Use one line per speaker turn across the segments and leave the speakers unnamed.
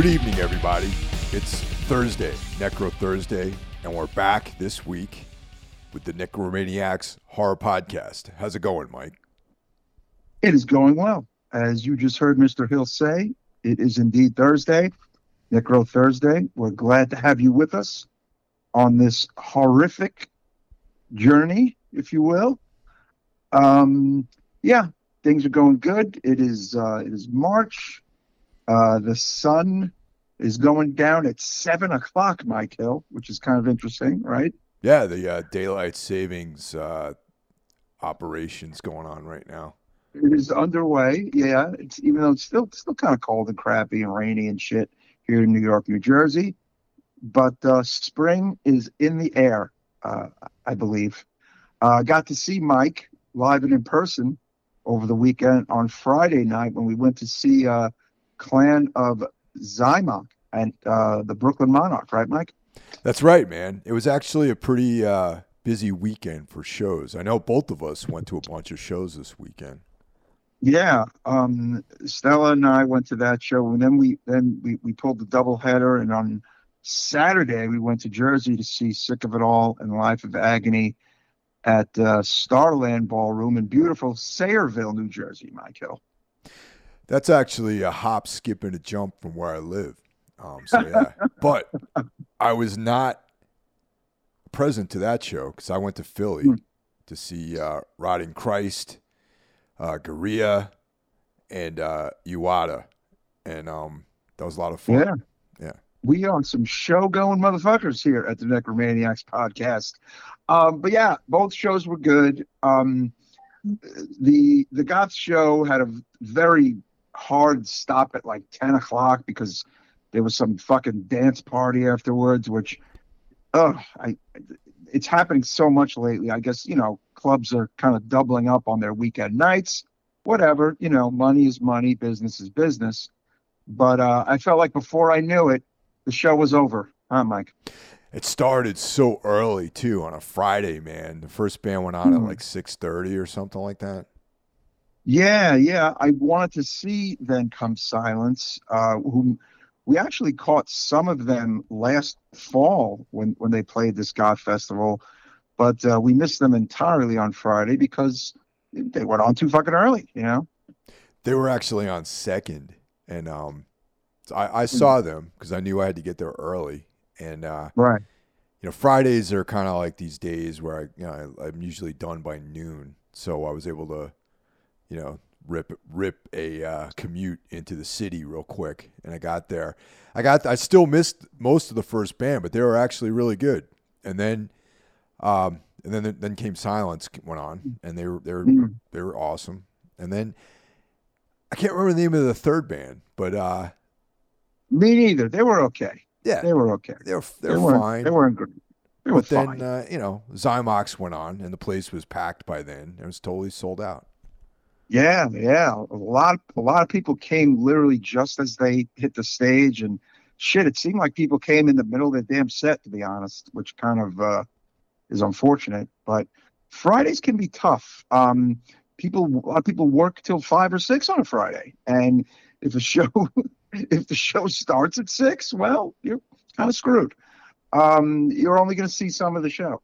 Good evening, everybody. It's Thursday, Necro Thursday, and we're back this week with the Necromaniacs Horror Podcast. How's it going, Mike?
It is going well. As you just heard Mr. Hill say, it is indeed Thursday, Necro Thursday. We're glad to have you with us on this horrific journey, if you will. Um, yeah, things are going good. It is uh, it is March. Uh, the sun is going down at seven o'clock, Mike Hill, which is kind of interesting, right?
Yeah, the uh, daylight savings uh, operations going on right now.
It is underway. Yeah, it's even though it's still still kind of cold and crappy and rainy and shit here in New York, New Jersey, but uh, spring is in the air. Uh, I believe. Uh, got to see Mike live and in person over the weekend on Friday night when we went to see uh, Clan of Xymox and uh, the Brooklyn Monarch, right, Mike?
That's right, man. It was actually a pretty uh, busy weekend for shows. I know both of us went to a bunch of shows this weekend.
Yeah, um, Stella and I went to that show, and then we then we, we pulled the double header, and on Saturday we went to Jersey to see Sick of It All and Life of Agony at uh, Starland Ballroom in beautiful Sayreville, New Jersey, Mike Hill.
That's actually a hop, skip, and a jump from where I live. Um, so yeah, but I was not present to that show because I went to Philly
Hmm.
to see uh, Rotting Christ, uh, Gorilla, and uh, Uada, and um, that was a lot of fun.
Yeah.
Yeah.
We on some show going motherfuckers here at the Necromaniacs podcast. Um, but yeah, both shows were good. Um, the the Goth show had a very hard stop at like 10 o'clock because there was some fucking dance party afterwards, which oh I it's happening so much lately. I guess, you know, clubs are kind of doubling up on their weekend nights. Whatever, you know, money is money, business is business. But uh, I felt like before I knew it, the show was over. Huh, Mike?
It started so early too on a Friday, man. The first band went on at
Hmm.
like six thirty or something like that.
Yeah, yeah. I wanted to see Then Come Silence, uh, whom we actually caught some of them last fall when, when they played this God Festival, but uh, we missed them entirely on Friday because they went on too fucking early, you know?
They were actually on second, and um, I, I saw them because I knew I had to get there early. And uh,
Right.
you know, Fridays are kind of like these days where I, you know, I, I'm usually done by noon, so I was able to, you know, rip rip a uh, commute into the city real quick, and I got there. I got I still missed most of the first band, but they were actually really good. And then, um, and then then came Silence went on, and they were they were
Mm.
they were awesome. And then I can't remember the name of the third band, but uh,
Me neither. They were okay.
yeah,
They were okay.
they were they
They
fine.
They weren't good. They were
But then, uh, you know, Xymox went on, and the place was packed by then. It was totally sold out.
Yeah, yeah. A lot a lot of people came literally just as they hit the stage and shit, it seemed like people came in the middle of the damn set, to be honest, which kind of uh is unfortunate. But Fridays can be tough. Um people a lot of people work till five or six on a Friday. And if a show if the show starts at six, well, you're kind of screwed. Um, you're only gonna see some of the show.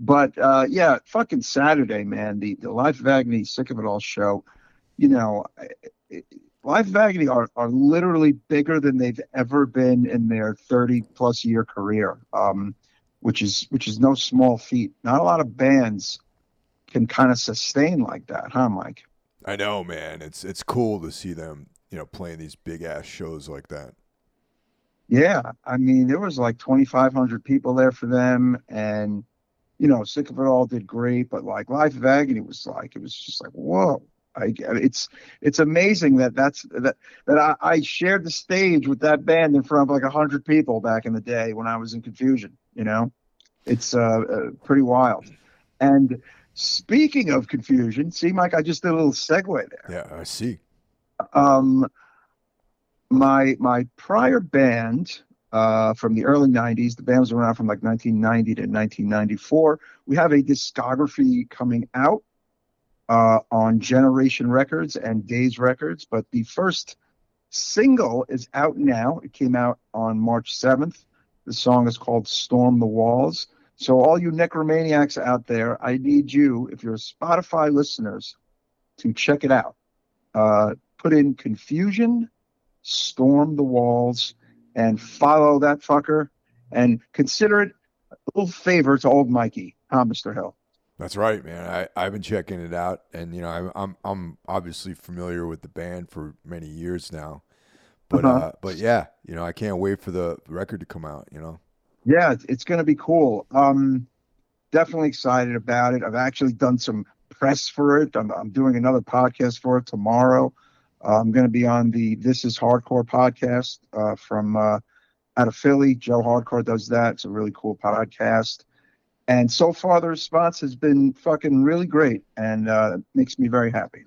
But uh, yeah, fucking Saturday, man. The the Life of Agony, Sick of It All show. You know, it, Life of Agony are are literally bigger than they've ever been in their thirty plus year career. Um, which is which is no small feat. Not a lot of bands can kind of sustain like that, huh, Mike?
I know, man. It's it's cool to see them, you know, playing these big ass shows like that.
Yeah, I mean, there was like 2,500 people there for them, and you know, Sick of It All did great, but like Life of Agony was like, it was just like, whoa. I, it's it's amazing that that's that that I, I shared the stage with that band in front of like a hundred people back in the day when I was in Confusion. You know, it's uh, uh pretty wild. And speaking of Confusion, see, Mike, I just did a little segue there
Yeah, I see.
um my my prior band uh from the early 90s the band was around from like 1990 to 1994 we have a discography coming out uh on generation records and days records but the first single is out now. It came out on March 7th. The song is called Storm the Walls. So, all you necromaniacs out there, I need you, if you're Spotify listeners, to check it out. Uh, put in confusion, storm the walls, and follow that fucker and consider it a little favor to old Mikey, huh, Mr. Hill?
That's right, man. I, I've been checking it out, and you know, I'm I'm, I'm obviously familiar with the band for many years now, but uh-huh. uh, but yeah, you know, I can't wait for the record to come out. You know.
Yeah, it's, it's going to be cool. Um, definitely excited about it. I've actually done some press for it. I'm, I'm doing another podcast for it tomorrow. I'm going to be on the This Is Hardcore podcast uh, from uh, out of Philly. Joe Hardcore does that. It's a really cool podcast. And so far, the response has been fucking really great and uh, makes me very happy.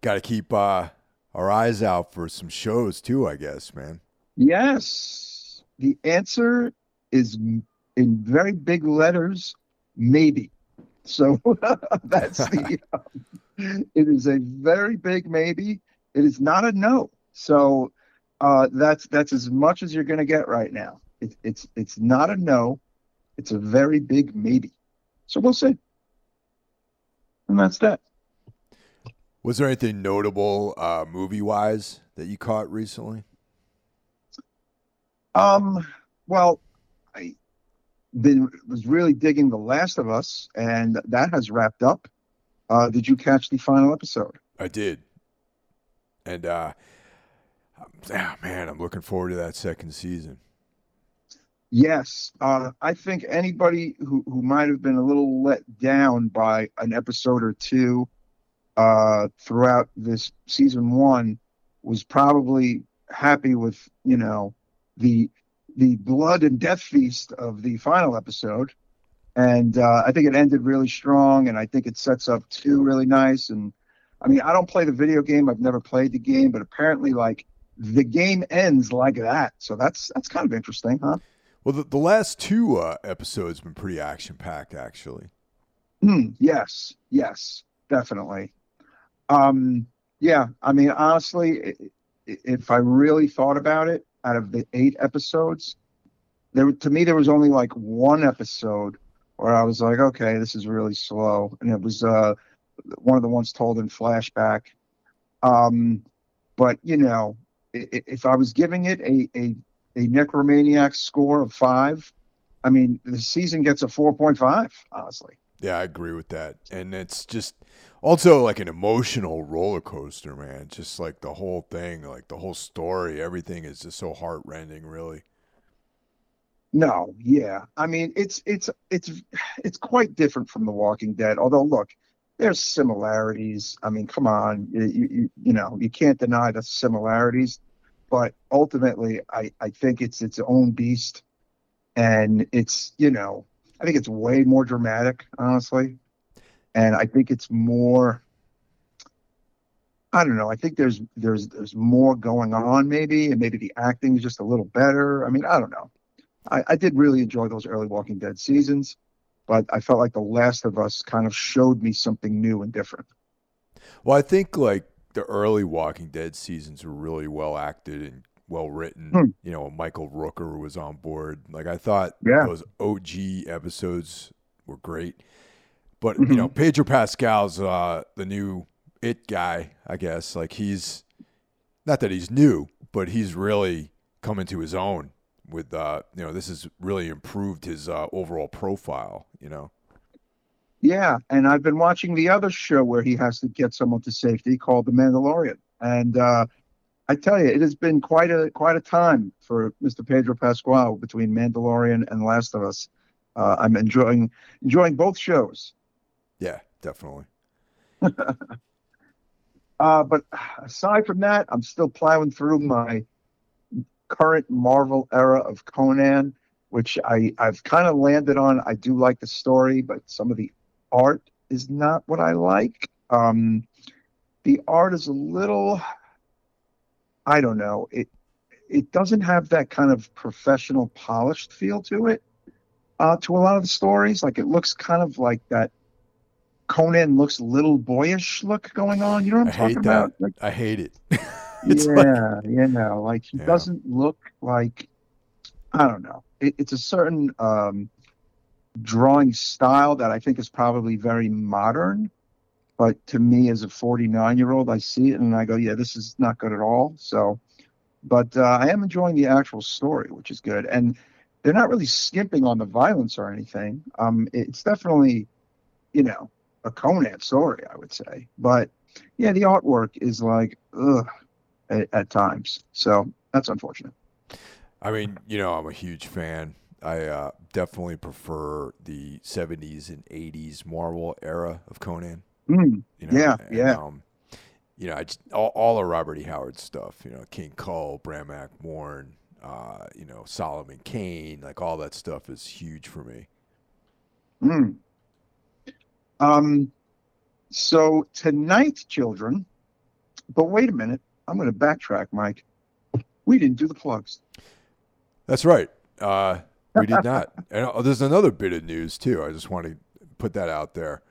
Got to keep uh, our eyes out for some shows too, I guess, man.
Yes. The answer is in very big letters, maybe. So that's the. Um, it is a very big maybe. It is not a no. So uh, that's that's as much as you're going to get right now. It, it's it's not a no. It's a very big maybe. So we'll see. And that's that.
Was there anything notable uh, movie wise that you caught recently?
Um. Well, I been was really digging The Last of Us, and that has wrapped up. Uh, did you catch the final episode?
I did, and uh, oh, man, I'm looking forward to that second season.
Yes, uh, I think anybody who, who might have been a little let down by an episode or two uh, throughout this season one was probably happy with you know the the blood and death feast of the final episode. And uh, I think it ended really strong, and I think it sets up two really nice. And I mean, I don't play the video game; I've never played the game, but apparently, like the game ends like that. So that's that's kind of interesting, huh?
Well, the, the last two uh, episodes have been pretty action packed, actually.
Mm, yes, yes, definitely. Um, yeah, I mean, honestly, if I really thought about it, out of the eight episodes, there to me there was only like one episode where I was like, okay, this is really slow, and it was uh, one of the ones told in flashback. Um, but you know, if I was giving it a a a necromaniac score of five, I mean, the season gets a four point five. Honestly.
Yeah, I agree with that, and it's just also like an emotional roller coaster, man. Just like the whole thing, like the whole story, everything is just so heartrending, really.
No, yeah. I mean, it's it's it's it's quite different from The Walking Dead. Although, look, there's similarities. I mean, come on, you you, you know you can't deny the similarities. But ultimately, I I think it's its own beast, and it's you know I think it's way more dramatic, honestly and I think it's more. I don't know. I think there's there's there's more going on maybe, and maybe the acting is just a little better. I mean, I don't know. I, I did really enjoy those early Walking Dead seasons, but I felt like The Last of Us kind of showed me something new and different.
Well, I think like the early Walking Dead seasons were really well acted and well written. Hmm. You know, Michael Rooker was on board. Like I thought yeah. those OG episodes were great. But mm-hmm. you know, Pedro Pascal's uh, the new it guy, I guess. Like he's not that he's new, but he's really come into his own with uh, you know, this has really improved his uh, overall profile, you know.
Yeah, and I've been watching the other show where he has to get someone to safety called The Mandalorian. And uh, I tell you, it has been quite a quite a time for Mr. Pedro Pascal between Mandalorian and Last of Us. Uh, I'm enjoying enjoying both shows.
Yeah, definitely.
uh, but aside from that, I'm still plowing through my current Marvel era of Conan, which I, I've kind of landed on. I do like the story, but some of the art is not what I like. Um, the art is a little, I don't know. It it doesn't have that kind of professional, polished feel to it. Uh, to a lot of the stories, like it looks kind of like that Conan looks a little boyish look going on. You know what I'm I talking about?
Like, I hate it. It's
yeah,
like,
know, Like he
Yeah.
doesn't look like I don't know. It, it's a certain um, drawing style that I think is probably very modern. But to me, as a 49 year old, I see it and I go, yeah, this is not good at all. So, but uh, I am enjoying the actual story, which is good. And they're not really skimping on the violence or anything. Um, it's definitely, you know, a Conan story, I would say. But yeah, the artwork is like, ugh, at, at times. So that's unfortunate.
I mean, you know, I'm a huge fan. I uh, definitely prefer the 70s and 80s Marvel era of Conan.
Mm,
You know,
Yeah,
and,
yeah.
Um, you know, I just all, all of Robert E. Howard stuff. You know, King Kull, Bram Warren, uh, you know, Solomon Kane, like all that stuff is huge for me.
mm. Um, so tonight, children, but wait a minute. I'm going to backtrack, Mike. We didn't do the plugs.
That's right. Uh, we did not. And uh, there's another bit of news too. I just want to put that out there.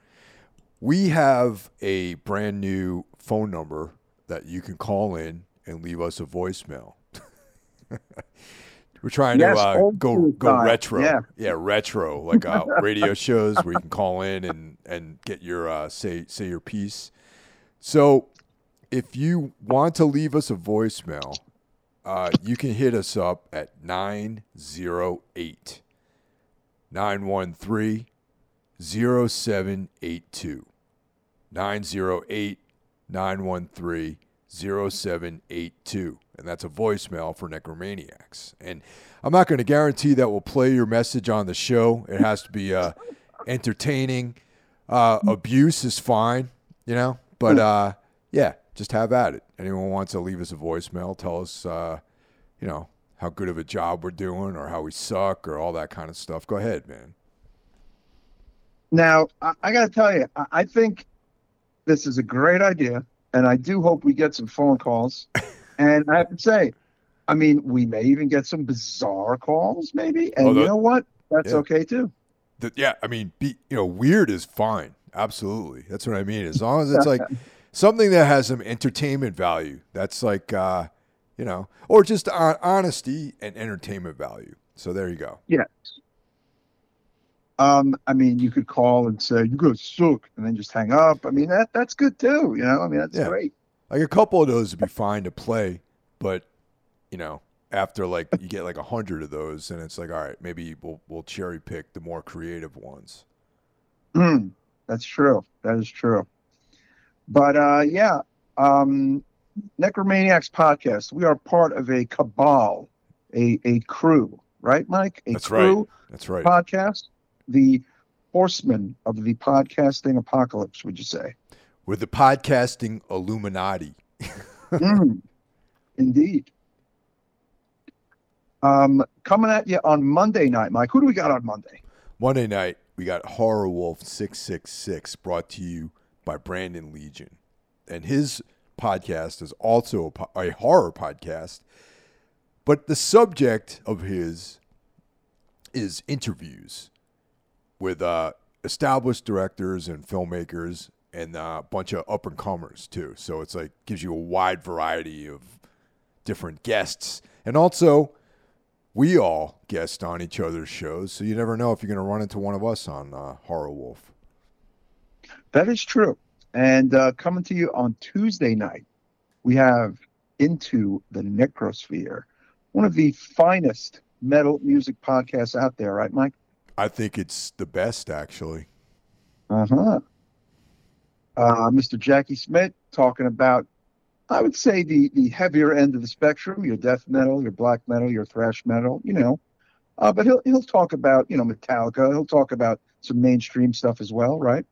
We have a brand new phone number that you can call in and leave us a voicemail. We're trying
Yes,
to uh, go go retro.
Yeah.
retro like uh, radio shows where you can call in and and get your uh, say say your piece. So, if you want to leave us a voicemail, uh, you can hit us up at 908 913 0782. 908 913 0782. And that's a voicemail for Necromaniacs. And I'm not going to guarantee that we'll play your message on the show. It has to be uh, entertaining. Uh, abuse is fine, you know, but uh, yeah, just have at it. Anyone wants to leave us a voicemail, tell us, uh, you know, how good of a job we're doing or how we suck or all that kind of stuff. Go ahead, man.
Now, I, I got to tell you, I, I think this is a great idea, and I do hope we get some phone calls. and I have to say, I mean, we may even get some bizarre calls, maybe. And
Oh,
you know what? That's
yeah.
okay too.
The, yeah, I mean, be, you know, weird is fine. Absolutely. That's what I mean. As long as it's like something that has some entertainment value. That's like, uh, you know, or just hon- honesty and entertainment value. So there you go.
Yes. Um, I mean, you could call and say you go suck, and then just hang up. I mean, that that's good too. You know, I mean, that's
Yeah.
great.
Like a couple of those would be fine to play, but you know, after like you get like a hundred of those, and it's like, all right, maybe we'll we'll cherry pick the more creative ones.
Mm, that's true. That is true. But uh, yeah, um, Necromaniacs podcast. We are part of a cabal, a a crew, right, Mike? A
That's right. That's right.
podcast. The horsemen of the podcasting apocalypse. Would you say?
We're the podcasting Illuminati.
Mm, indeed. Um, coming at you on Monday night, Mike. Who do we got on Monday?
Monday night, we got Horror Wolf 666 brought to you by Brandon Legion. And his podcast is also a, po- a horror podcast, but the subject of his is interviews with uh, established directors and filmmakers and uh, a bunch of up and comers too. So it's like gives you a wide variety of different guests. And also, we all guest on each other's shows, so you never know if you're going to run into one of us on uh, Horror Wolf.
That is true. And uh, coming to you on Tuesday night, we have Into the Necrosphere, one of the finest metal music podcasts out there, right, Mike?
I think it's the best, actually.
Uh-huh. Uh, Mr. Jackie Smith talking about, I would say, the, the heavier end of the spectrum, your death metal, your black metal, your thrash metal, you know. Uh, but he'll, he'll talk about, you know, Metallica. He'll talk about some mainstream stuff as well, right?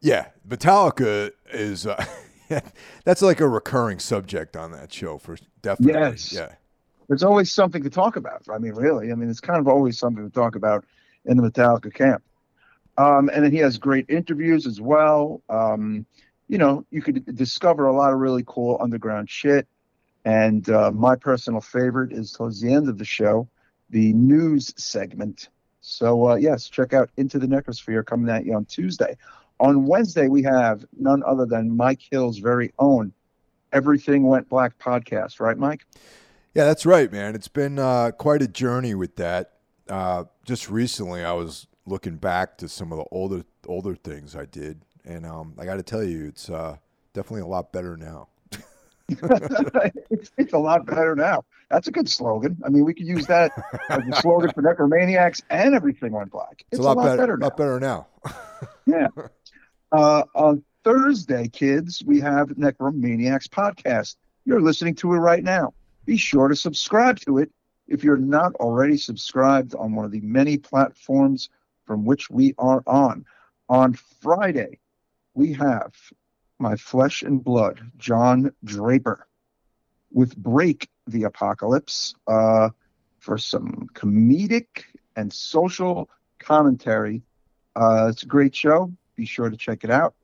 Yeah, Metallica is uh, that's like a recurring subject on that show for definitely.
Yes.
Yeah.
there's always something to talk about. I mean, really, I mean, it's kind of always something to talk about in the Metallica camp. Um, and then he has great interviews as well. Um, you know, you could discover a lot of really cool underground shit. And uh, my personal favorite is towards the end of the show, the news segment. So uh, yes, check out Into the Necrosphere coming at you on Tuesday. On Wednesday, we have none other than Mike Hill's very own Everything Went Black podcast, right, Mike?
Yeah, that's right, man. It's been uh, quite a journey with that. Uh, just recently, I was looking back to some of the older older things I did, and um, I got to tell you, it's uh, definitely a lot better now.
it's, it's, a lot better now. That's a good slogan. I mean, we could use that as a slogan for Necromaniacs and everything went black.
It's, it's a, lot a, lot better, better now. lot better now.
yeah. Uh, on Thursday, kids, we have Necromaniacs podcast. You're listening to it right now. Be sure to subscribe to it if you're not already subscribed on one of the many platforms from which we are on. On Friday, we have my flesh and blood, John Draper, with Break the Apocalypse uh, for some comedic and social commentary. Uh, it's a great show. Be sure to check it out.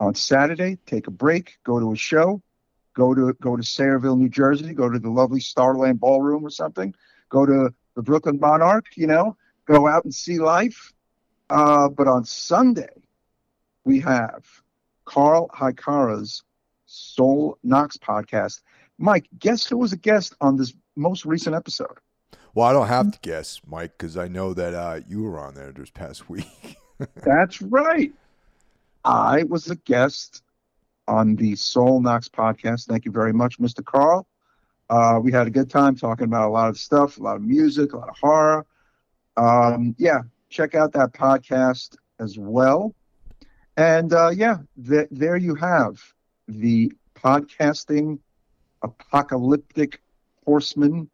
On Saturday, take a break, go to a show, go to go to Sayreville, New Jersey, go to the lovely Starland Ballroom or something, go to the Brooklyn Monarch, you know, go out and see life. Uh, but on Sunday, we have Carl Hikara's Soul Knocks podcast. Mike, guess who was a guest on this most recent episode?
Well, I don't have to guess, Mike, because I know that uh, you were on there this past week.
That's right. I was a guest on the Soul Knocks podcast. Thank you very much, Mr. Carl. Uh, we had a good time talking about a lot of stuff, a lot of music, a lot of horror. Um, yeah, check out that podcast as well. And uh, yeah, th- there you have the podcasting apocalyptic horseman.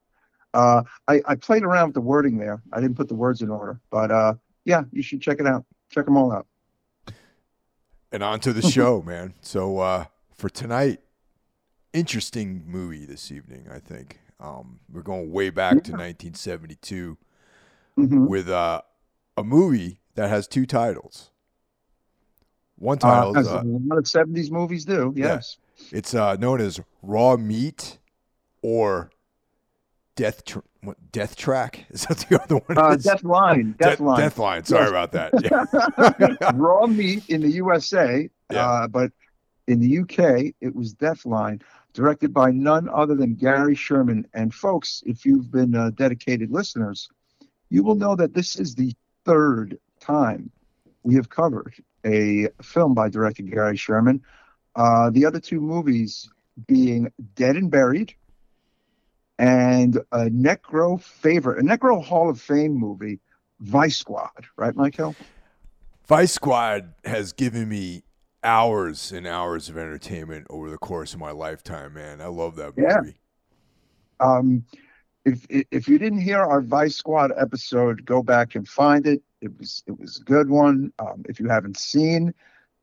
Uh, I, I, played around with the wording there. I didn't put the words in order, but uh, yeah, you should check it out. Check them all out.
And on to the show, man. So uh, for tonight, interesting movie this evening. I think um, we're going way back yeah. to 1972 mm-hmm. with uh, a movie that has two titles. One title. Uh,
uh, a lot of 70s movies do. Yes.
Yeah. It's uh, known as Raw Meat or Death Tr- what, Death Track. Is that the other one?
Uh, Death Line. Death
De-
Line.
Death Line. Sorry yes. about that.
Yeah. Raw Meat in the USA, yeah. uh, but in the UK it was Death Line, directed by none other than Gary Sherman. And folks, if you've been uh, dedicated listeners, you will know that this is the third time we have covered a film by director Gary Sherman. Uh, the other two movies being Dead and Buried and a Necro favorite, a Necro Hall of Fame movie, Vice Squad, right, Michael?
Vice Squad has given me hours and hours of entertainment over the course of my lifetime, man. I love that movie.
Yeah. Um, if if you didn't hear our Vice Squad episode, go back and find it. It was it was a good one. Um, if you haven't seen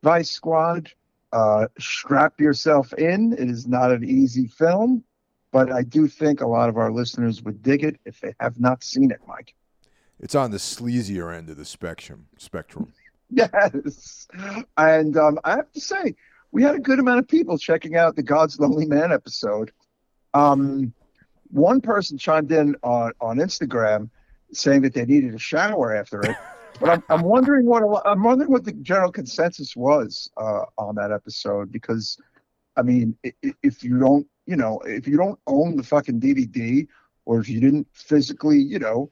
Vice Squad, uh, strap yourself in. It is not an easy film, but I do think a lot of our listeners would dig it if they have not seen it, Mike.
It's on the sleazier end of the spectrum. Spectrum.
yes, and um, I have to say, we had a good amount of people checking out the God's Lonely Man episode. Um, one person chimed in on, on Instagram saying that they needed a shower after it. But I'm, I'm wondering what I'm wondering what the general consensus was uh, on that episode because, I mean, if you don't, you know, if you don't own the fucking DVD or if you didn't physically, you know,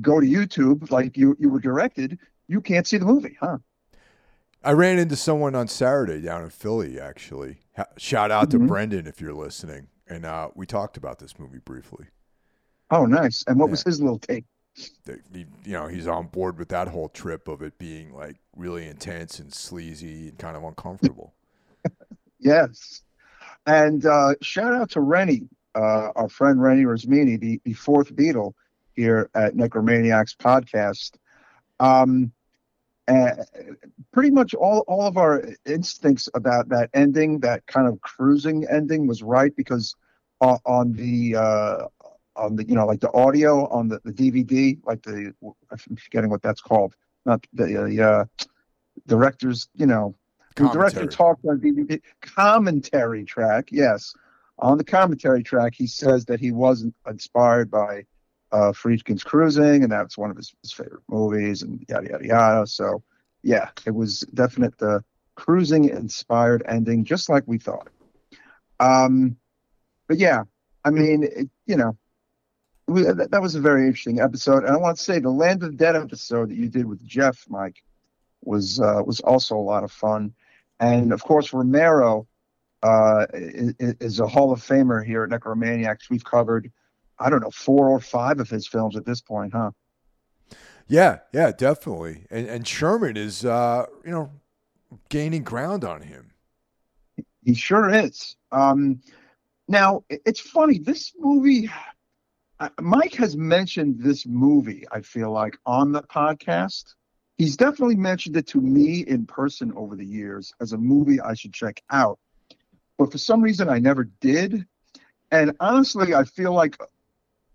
go to YouTube like you you were directed, you can't see the movie, huh?
I ran into someone on Saturday down in Philly. Actually, shout out mm-hmm. to Brendan if you're listening, and uh, we talked about this movie briefly.
Oh, nice! And what yeah. was his little take?
he, you know, he's on board with that whole trip of it being like really intense and sleazy and kind of uncomfortable.
yes. And uh, shout out to Rennie, uh, our friend Rennie Rosmini, the, the fourth Beatle here at Necromaniacs podcast. Um, pretty much all, all of our instincts about that ending, that kind of cruising ending, was right because uh, on the uh, on the you know like the audio on the, the DVD, like the I'm forgetting what that's called. Not the uh, the uh, director's you know the director talked on DVD commentary track. Yes, on the commentary track, he says that he wasn't inspired by uh, Friedkin's Cruising, and that's one of his, his favorite movies, and yada yada yada. So yeah, it was definite the cruising inspired ending, just like we thought. Um, but yeah, I mean, it, you know, we, that, that was a very interesting episode. And I want to say the Land of the Dead episode that you did with Jeff, Mike, was uh, was also a lot of fun. And of course, Romero uh, is, is a Hall of Famer here at Necromaniacs. We've covered, I don't know, four or five of his films at this point, huh?
Yeah, yeah, definitely. And and Sherman is, uh, you know, gaining ground on him.
He sure is. Um, now it's funny. This movie, Mike has mentioned this movie. I feel like on the podcast, he's definitely mentioned it to me in person over the years as a movie I should check out. But for some reason, I never did. And honestly, I feel like uh,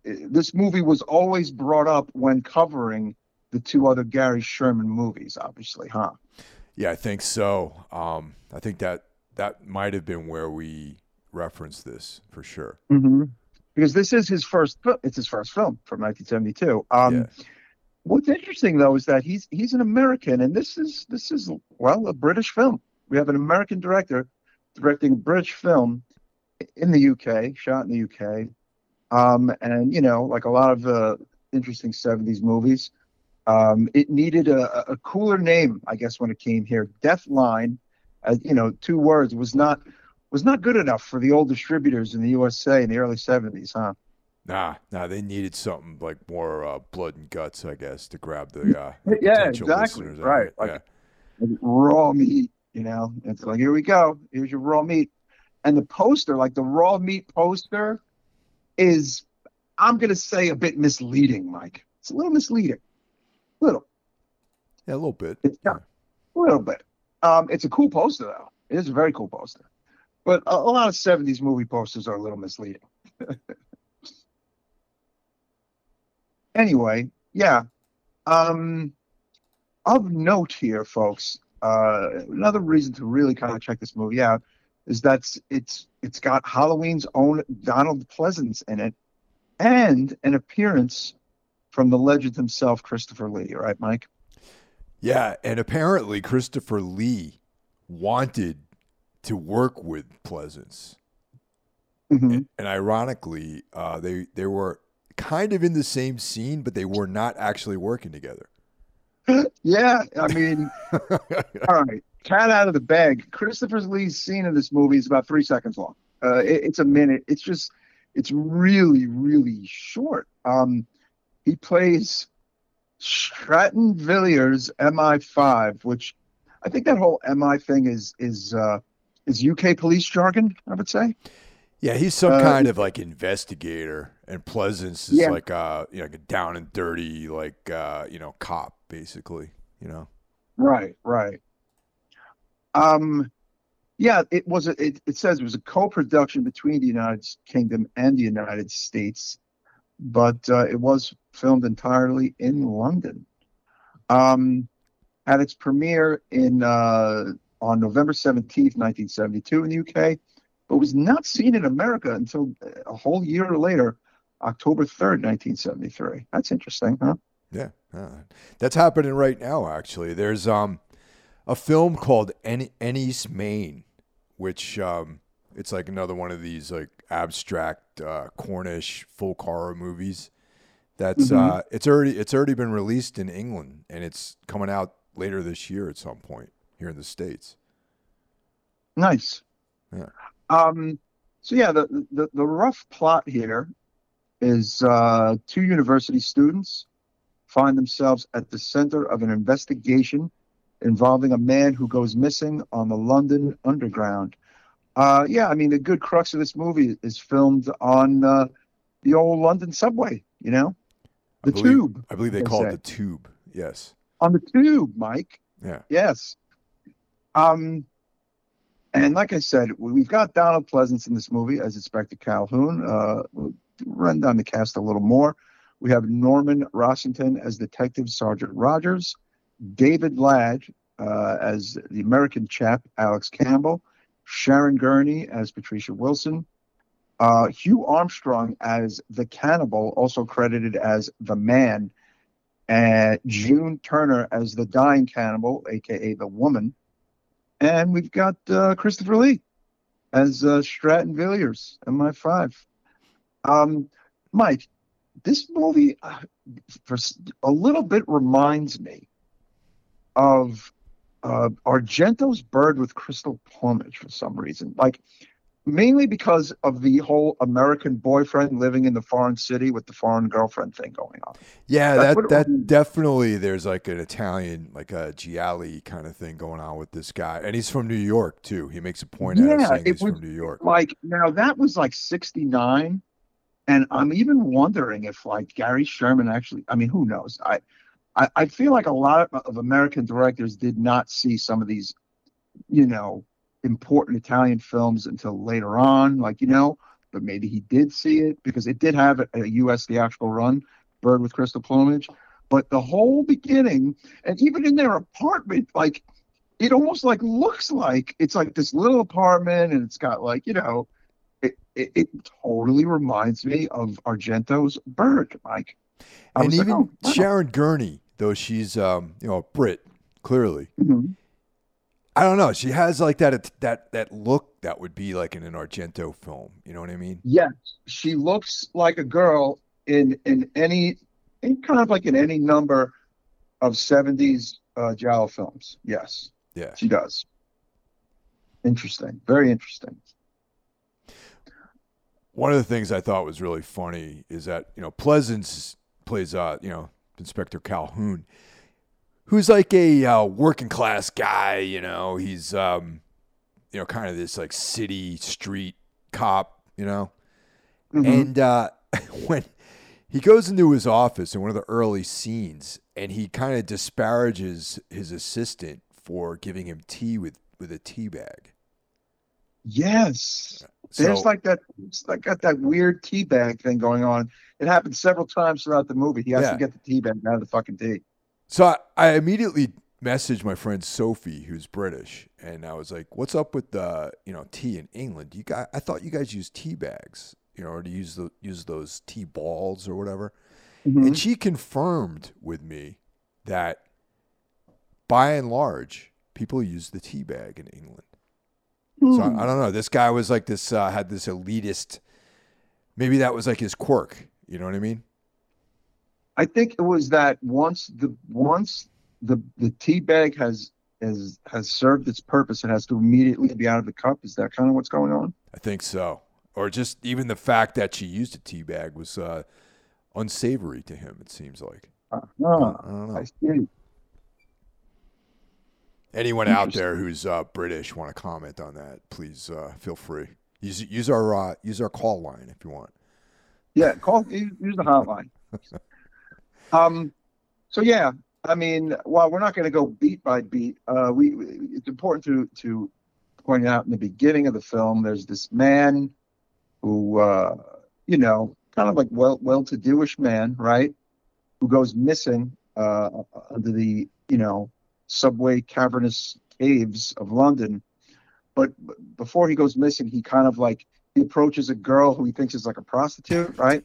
this movie was always brought up when covering the two other Gary Sherman movies, obviously, huh?
Yeah, I think so. Um, I think that that might have been where we referenced this for sure.
Mm-hmm. Because this is his first. It's his first film from 1972. Um, yeah. What's interesting though is that he's he's an American, and this is this is well a British film. We have an American director directing a British film in the UK, shot in the UK, um, and you know, like a lot of uh, interesting 70s movies. Um, it needed a, a, cooler name, I guess, when it came here. Deathline, uh, you know, two words was not was not good enough for the old distributors in the USA in the early '70s, huh?
Nah, nah, they needed something like more uh, blood and guts, I guess, to grab the uh,
yeah, exactly, right, like yeah. raw meat. You know, it's like here we go, here's your raw meat, and the poster, like the raw meat poster, is I'm gonna say a bit misleading, Mike. It's a little misleading a little.
Yeah, a little bit.
It's yeah. a little bit. Um, it's a cool poster though. It is a very cool poster. But a, a lot of '70s movie posters are a little misleading. anyway, yeah. Um, of note here, folks. Uh, another reason to really kind of check this movie out is that it's it's got Halloween's own Donald Pleasence in it, and an appearance from the legend himself, Christopher Lee, right, Mike?
Yeah, and apparently Christopher Lee wanted to work with Pleasence. Mm-hmm. And, and, ironically, uh, they they were kind of in the same scene, but they were not actually working together.
yeah, I mean, all right, cat out of the bag. Christopher Lee's scene in this movie is about three seconds long. Uh, it, it's a minute. It's just, it's really, really short. Um, he plays Stratton Villiers MI5, which I think that whole MI thing is is uh, is UK police jargon. I would say.
Yeah, he's some uh, kind of like investigator, and Pleasence is yeah. like uh you know like a down and dirty like uh you know cop basically. You know.
Right. Right. Um. Yeah, it was. A, it, it says it was a co-production between the United Kingdom and the United States but uh, it was filmed entirely in London. Um, had its premiere in uh, on November 17th, 1972 in the UK, but was not seen in America until a whole year later, October 3rd, 1973. That's interesting, huh?
Yeah, uh, that's happening right now. Actually, there's um a film called En- Enys Men, which um it's like another one of these like abstract uh, Cornish folk horror movies. That's mm-hmm. uh, it's already it's already been released in England and it's coming out later this year at some point here in the states.
Nice.
Yeah.
Um. So yeah, the the, the rough plot here is uh, two university students find themselves at the center of an investigation involving a man who goes missing on the London Underground. Uh, yeah, I mean, the good crux of this movie is filmed on uh, the old London subway, you know, the
I believe,
tube.
I believe they, call say. it the tube. Yes.
On the tube, Mike.
Yeah.
Yes. Um, and like I said, we've got Donald Pleasence in this movie as Inspector Calhoun. Uh, run down the cast a little more. We have Norman Rossington as Detective Sergeant Rogers, David Ladd uh, as the American chap Alex Campbell, Sharon Gurney as Patricia Wilson, uh, Hugh Armstrong as the cannibal, also credited as the man, and June Turner as the dying cannibal, aka the woman, and we've got uh, Christopher Lee as uh, Stratton Villiers, MI5. Um, Mike, this movie uh, for a little bit reminds me of uh, Argento's Bird with Crystal Plumage for some reason. Like, mainly because of the whole American boyfriend living in the foreign city with the foreign girlfriend thing going on.
Yeah,
That's
that that
was.
definitely there's like an Italian, like a Gialli kind of thing going on with this guy, and he's from New York too. He makes a point out of saying he's
was-
from New York.
Like, now that was like 69. And I'm even wondering if like Gary Sherman actually, I mean, who knows? I, I, I feel like a lot of, of American directors did not see some of these, you know, important Italian films until later on, like, you know, but maybe he did see it because it did have a, a U.S. theatrical run, Bird with Crystal Plumage. But the whole beginning, and even in their apartment, like, it almost like looks like it's like this little apartment and it's got like, you know, it, it, totally reminds me of Argento's Bird, Mike. I
And
was like,
even
oh, wow.
Sharon Gurney, though she's um, you know a Brit, clearly.
Mhm.
I don't know. She has like that that that look that would be like in an Argento film. You know what I mean?
Yes, she looks like a girl in in any in kind of like in any number of 70s uh Giallo films. Yes,
Yeah.
she does. Interesting. Very interesting.
One of the things I thought was really funny is that you know Pleasence plays uh you know Inspector Calhoun, who's like a uh, working class guy. You know he's um you know kind of this like city street cop. You know
Mhm.
And uh, when he goes into his office in one of the early scenes, and he kind of disparages his assistant for giving him tea with with a tea bag.
yes.
So,
There's like that it's like got that weird tea bag thing going on. It happens several times throughout the movie. He has
Yeah.
to get the tea bag out of the fucking tea.
so I, I immediately messaged my friend Sophie, who's British, and I was like, "What's up with the you know tea in England? You got I thought you guys use tea bags, you know, or to use the use those tea balls or whatever."
Mhm.
And she confirmed with me that by and large, people use the tea bag in England. So
Hmm.
I, I don't know. This guy was like this, uh, had this elitist. Maybe that was like his quirk. You know what I mean?
I think it was that once the once the the tea bag has has has served its purpose, it has to immediately be out of the cup. Is that kind of what's going on?
I think so. Or just even the fact that she used a tea bag was uh, unsavory to him. It seems like.
Ah,
I don't know.
I see.
Anyone out there who's uh, British want to comment on that? Please uh, feel free. Use use our uh, use our call line if you want.
Yeah, call use the hotline. um, so yeah, I mean, while we're not going to go beat by beat, uh, we it's important to to point out in the beginning of the film, there's this man who, uh, you know, kind of like well well-to-doish man, right, who goes missing uh, under the you know subway cavernous caves of London. But before he goes missing, he kind of like he approaches a girl who he thinks is like a prostitute, right?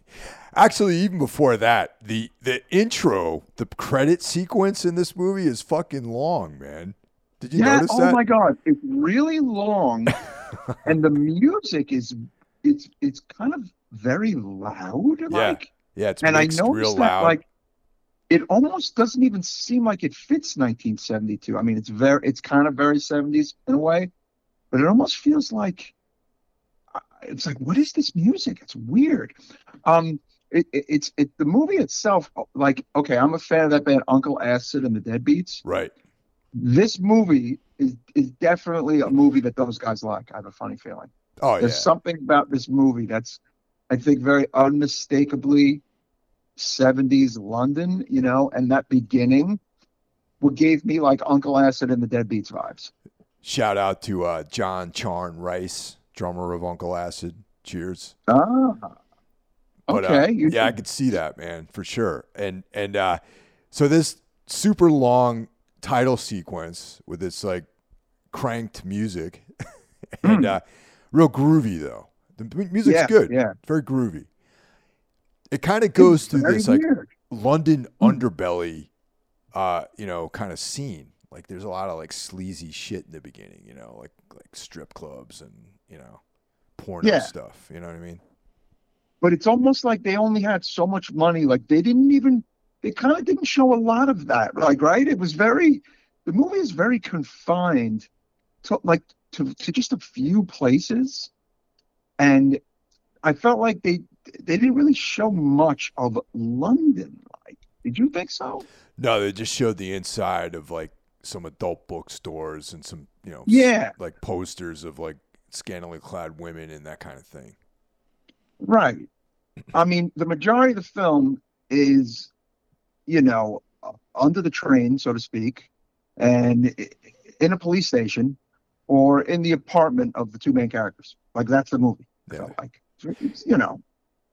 Actually, even before that, the the intro, the credit sequence in this movie is fucking long, man. Did you
yeah.
notice
Oh
that?
Oh my god, it's really long, and the music is it's it's kind of very loud. Like,
yeah, it's
and I noticed
real
that
loud.
like it almost doesn't even seem like it fits 1972. I mean, it's very it's kind of very 70s in a way, but it almost feels like it's like what is this music? It's weird. Um, it, it, it's it the movie itself. Like, okay, I'm a fan of that band Uncle Acid and the Deadbeats.
right.
This movie is is definitely a movie that those guys like. I have a funny feeling.
Oh yeah.
There's something about this movie that's, I think, very unmistakably 70s London, you know, and that beginning what gave me like Uncle Acid and the Deadbeats vibes.
Shout out to uh, John Charn Rice, drummer of Uncle Acid. Cheers.
Ah,
But, uh,
okay. you-
yeah, I could see that, man, for sure. And and uh, so this super long title sequence with this like cranked music, and uh, real groovy though. The music's
yeah,
good,
Yeah.
very groovy. It kind of goes through this like
weird.
London
Hmm.
underbelly, uh, you know, kind of scene. Like there's a lot of like sleazy shit in the beginning, you know, like like strip clubs and you know, porno
Yeah.
stuff. You know what I mean?
but it's almost like they only had so much money. Like they didn't even, they kind of didn't show a lot of that. Like, right? It was very, the movie is very confined to like to, to just a few places. And I felt like they, they didn't really show much of London. Like, did you think so?
No, they just showed the inside of like some adult bookstores and some, you know,
Yeah.
like posters of like scantily clad women and that kind of thing.
Right. I mean, the majority of the film is, you know, under the train, so to speak, and in a police station or in the apartment of the two main characters. Like that's the movie.
Yeah.
felt like, you know,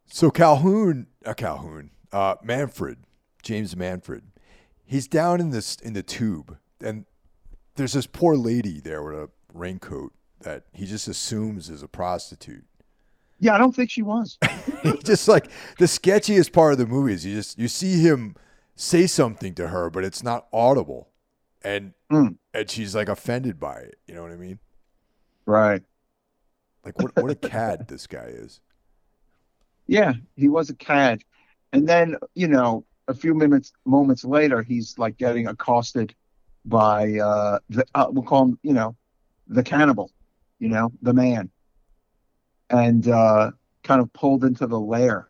So Calhoun, uh, Calhoun, uh, Manfred, James Manfred, he's down in this in the tube, and there's this poor lady there with a raincoat that he just assumes is a prostitute.
yeah, I don't think she was.
just like the sketchiest part of the movie is you just you see him say something to her, but it's not audible, and
Mm.
and she's like offended by it. You know what I mean?
Right.
Like what what a cad this guy is.
Yeah, he was a cad. And then, you know, a few minutes moments later, he's like getting accosted by uh the uh, we'll call him, you know, the cannibal, you know, the man. And uh kind of pulled into the lair.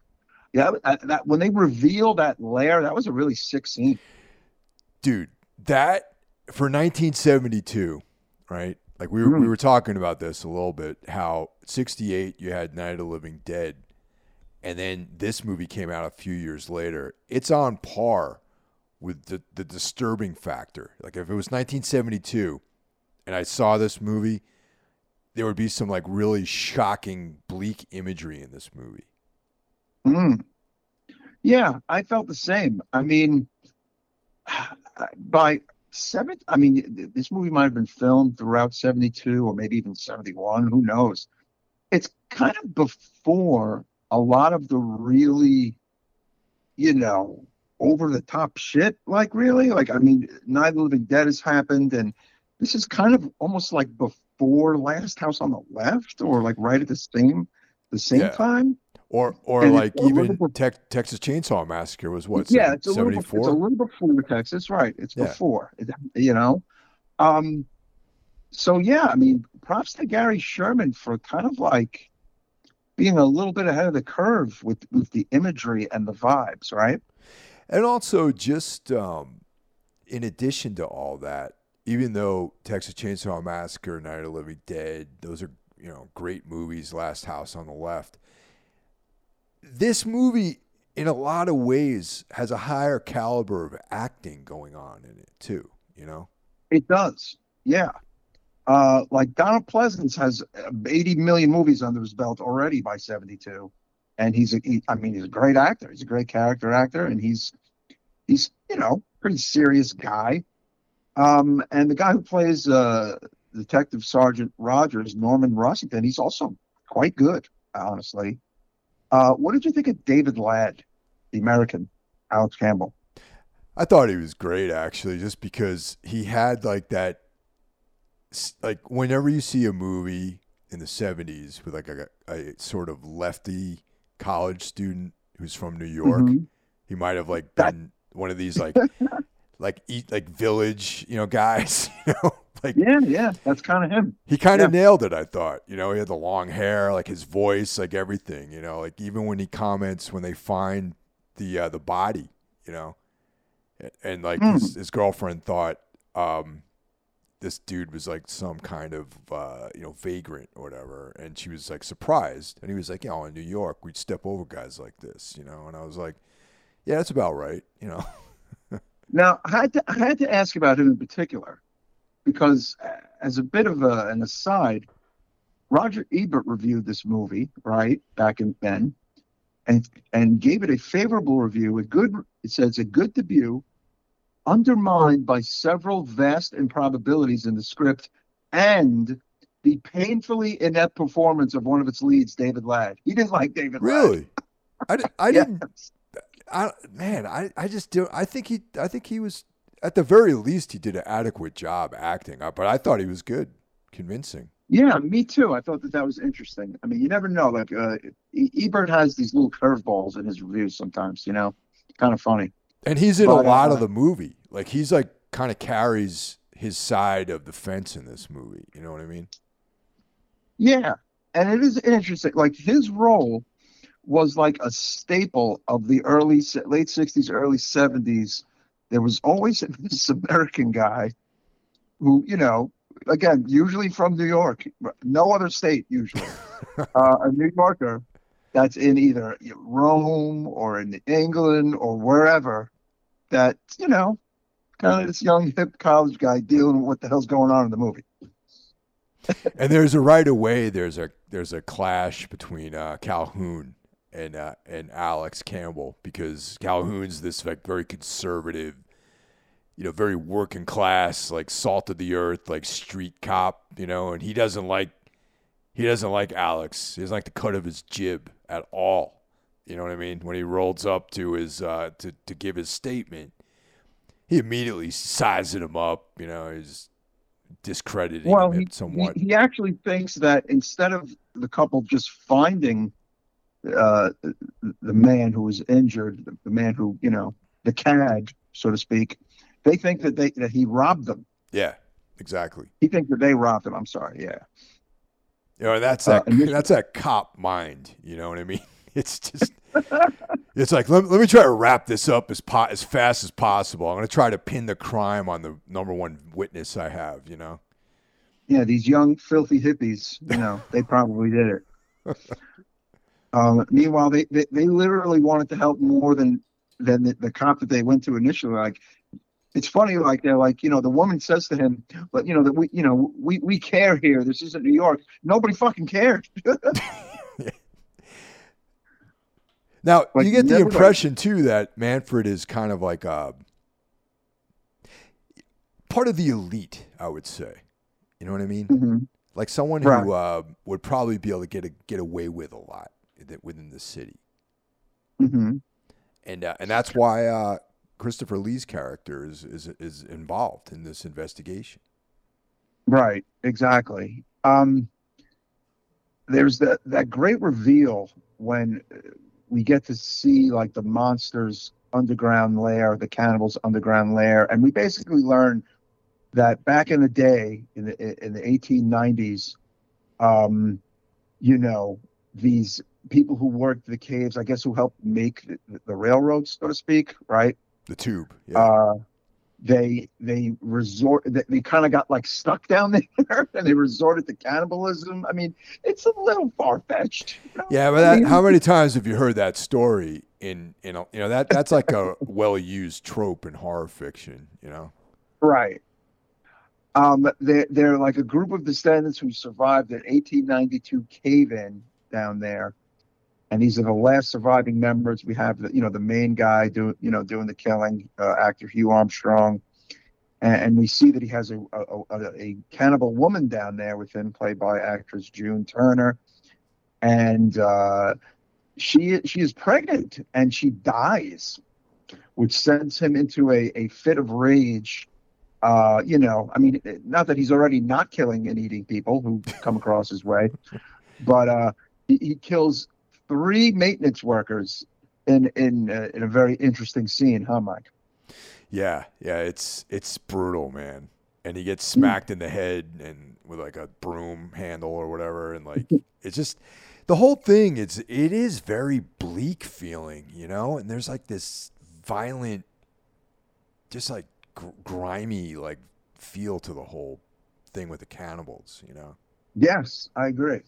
Yeah, that, that when they reveal that lair, that was a really sick scene.
dude that for 1972 right like we were, we
Mm.
were talking about this a little bit how 68 you had night of the living dead and then this movie came out a few years later it's on par with the, the disturbing factor like if it was 1972 and i saw this movie there would be some like really shocking bleak imagery in this movie
Mm. Yeah, I felt the same. I mean, by seven, I mean, this movie might have been filmed throughout 72 or maybe even 71. Who knows? It's kind of before a lot of the really, you know, over the top shit. Like, really? Like, I mean, Night of the Living Dead has happened, and this is kind of almost like before Last House on the Left or like right at the same. The same
Yeah.
time,
or or
And
like even
bit-
Tex Texas Chainsaw Massacre was what
yeah, it's a little, bef-
74
it's a little before Texas, right? It's
Yeah.
before, you know. Um, so yeah, I mean, props to Gary Sherman for kind of like being a little bit ahead of the curve with with the imagery and the vibes, right?
And also, just um, in addition to all that, even though Texas Chainsaw Massacre, Night of the Living Dead, those are you know great movies. Last House on the Left. This movie, in a lot of ways, has a higher caliber of acting going on in it too. You know,
It does, yeah. Uh, like Donald Pleasence has uh, 80 million movies under his belt already by 72, and he's a, he, I mean, he's a great actor. He's a great character actor, and he's he's you know pretty serious guy. Um, and the guy who plays uh, Detective Sergeant Rogers, Norman Rossington, he's also quite good, honestly. Uh, what did you think of David Ladd, the American Alex Campbell?
I thought he was great actually, just because he had like that, like whenever you see a movie in the '70s with like a, a sort of lefty college student who's from New York,
Mhm.
he might have like been one of these like like eat like village you know guys, you know, like
Yeah, yeah, that's kind of him.
he kind of
Yeah.
nailed it. I thought, you know, he had the long hair, like his voice, like everything, you know, like even when he comments when they find the uh, the body, you know, and, and like
Hmm.
his, his girlfriend thought um, this dude was like some kind of uh, you know vagrant or whatever, and she was like surprised, and he was like, you know, in New York we'd step over guys like this, you know, and I was like, yeah, that's about right, you know.
Now, I had to I had to ask about him in particular because, uh, as a bit of a, an aside, Roger Ebert reviewed this movie right back in then, and and gave it a favorable review. A good it says a good debut, undermined by several vast improbabilities in the script and the painfully inept performance of one of its leads, David Ladd. He didn't like David Ladd.
Really, I, I
Yeah.
didn't. I man, I, I just do. I think he. I think he was at the very least he did an adequate job acting. uh, But I thought he was good, convincing.
Yeah, me too. I thought that that was interesting. I mean, you never know. Like, uh, Ebert has these little curveballs in his reviews sometimes. You know, kind of funny.
And he's in
But,
a lot
uh,
of the movie. Like he's like kind of carries his side of the fence in this movie. You know what I mean?
Yeah, and it is interesting. Like his role was like a staple of the early late '60s, early '70s. There was always this American guy who, you know, again, usually from New York, no other state usually, uh, a New Yorker that's in either Rome or in England or wherever. That you know, kind of this young hip college guy dealing with what the hell's going on in the movie.
and there's a right away there's a there's a clash between uh, Calhoun and uh, and Alex Campbell because Calhoun's this like very conservative, you know, very working class, like salt of the earth, like street cop, you know, and he doesn't like he doesn't like Alex. He doesn't like the cut of his jib at all. You know what I mean? When he rolls up to his uh, to to give his statement, he immediately sizes him up. You know, he's discrediting
Well,
him
he, he,
somewhat.
he actually thinks that instead of the couple just finding uh, the man who was injured, the man who, you know, the cad, so to speak, they think that they that he robbed them.
yeah, exactly.
He thinks that they robbed him. I'm sorry. Yeah.
You know, that's
Uh,
that.
this-
that's that cop mind. You know what I mean? It's just. it's like let, let me try to wrap this up as po- as fast as possible. I'm going to try to pin the crime on the number one witness I have. You know.
Yeah. These young, filthy hippies, you know, they probably did it. Um, meanwhile, they, they, they literally wanted to help more than than the, the cop that they went to initially. Like, it's funny. Like they're like, you know, the woman says to him, "But you know that we, you know, we we care here. This isn't New York. Nobody fucking cared."
Now
Like,
you get the
like-
impression too that Manfred is kind of like a part of the elite. I would say. You know what I mean?
Mhm.
Like someone
Right.
who uh, would probably be able to get a, get away with a lot within the city.
Mhm.
and uh, and that's why uh, Christopher Lee's character is, is is involved in this investigation.
Right, exactly. Um, there's that that great reveal when uh, we get to see like the monsters underground lair, the cannibals underground lair, and we basically learn that back in the day, in the in the 1890s, um, you know, these people who worked the caves, I guess, who helped make the, the railroads, so to speak, right?
The tube, yeah,
uh, they they resort they, they kind of got like stuck down there and they resorted to cannibalism i mean it's a little far-fetched you know?
yeah. But that, how many times have you heard that story in in a, you know that that's like a well used trope in horror fiction. You know,
right um they're, they're like a group of descendants who survived an 1892 cave-in down there and these are the last surviving members. We have the you know the main guy doing you know doing the killing uh, actor hugh armstrong. And, and we see that he has a, a, a, a cannibal woman down there with him played by actress june turner. And uh, she she is pregnant and she dies which sends him into a, a fit of rage. Uh, you know i mean not that he's already not killing and eating people who come across his way but uh, he, he kills three maintenance workers in in uh, in a very interesting scene, huh, Mike?
yeah, yeah. It's it's brutal, man. And he gets smacked in the head and with like a broom handle or whatever, and like it's just the whole thing. It's it is very bleak feeling, you know. And there's like this violent, just like gr- grimy like feel to the whole thing with the cannibals, you know.
Yes, I agree.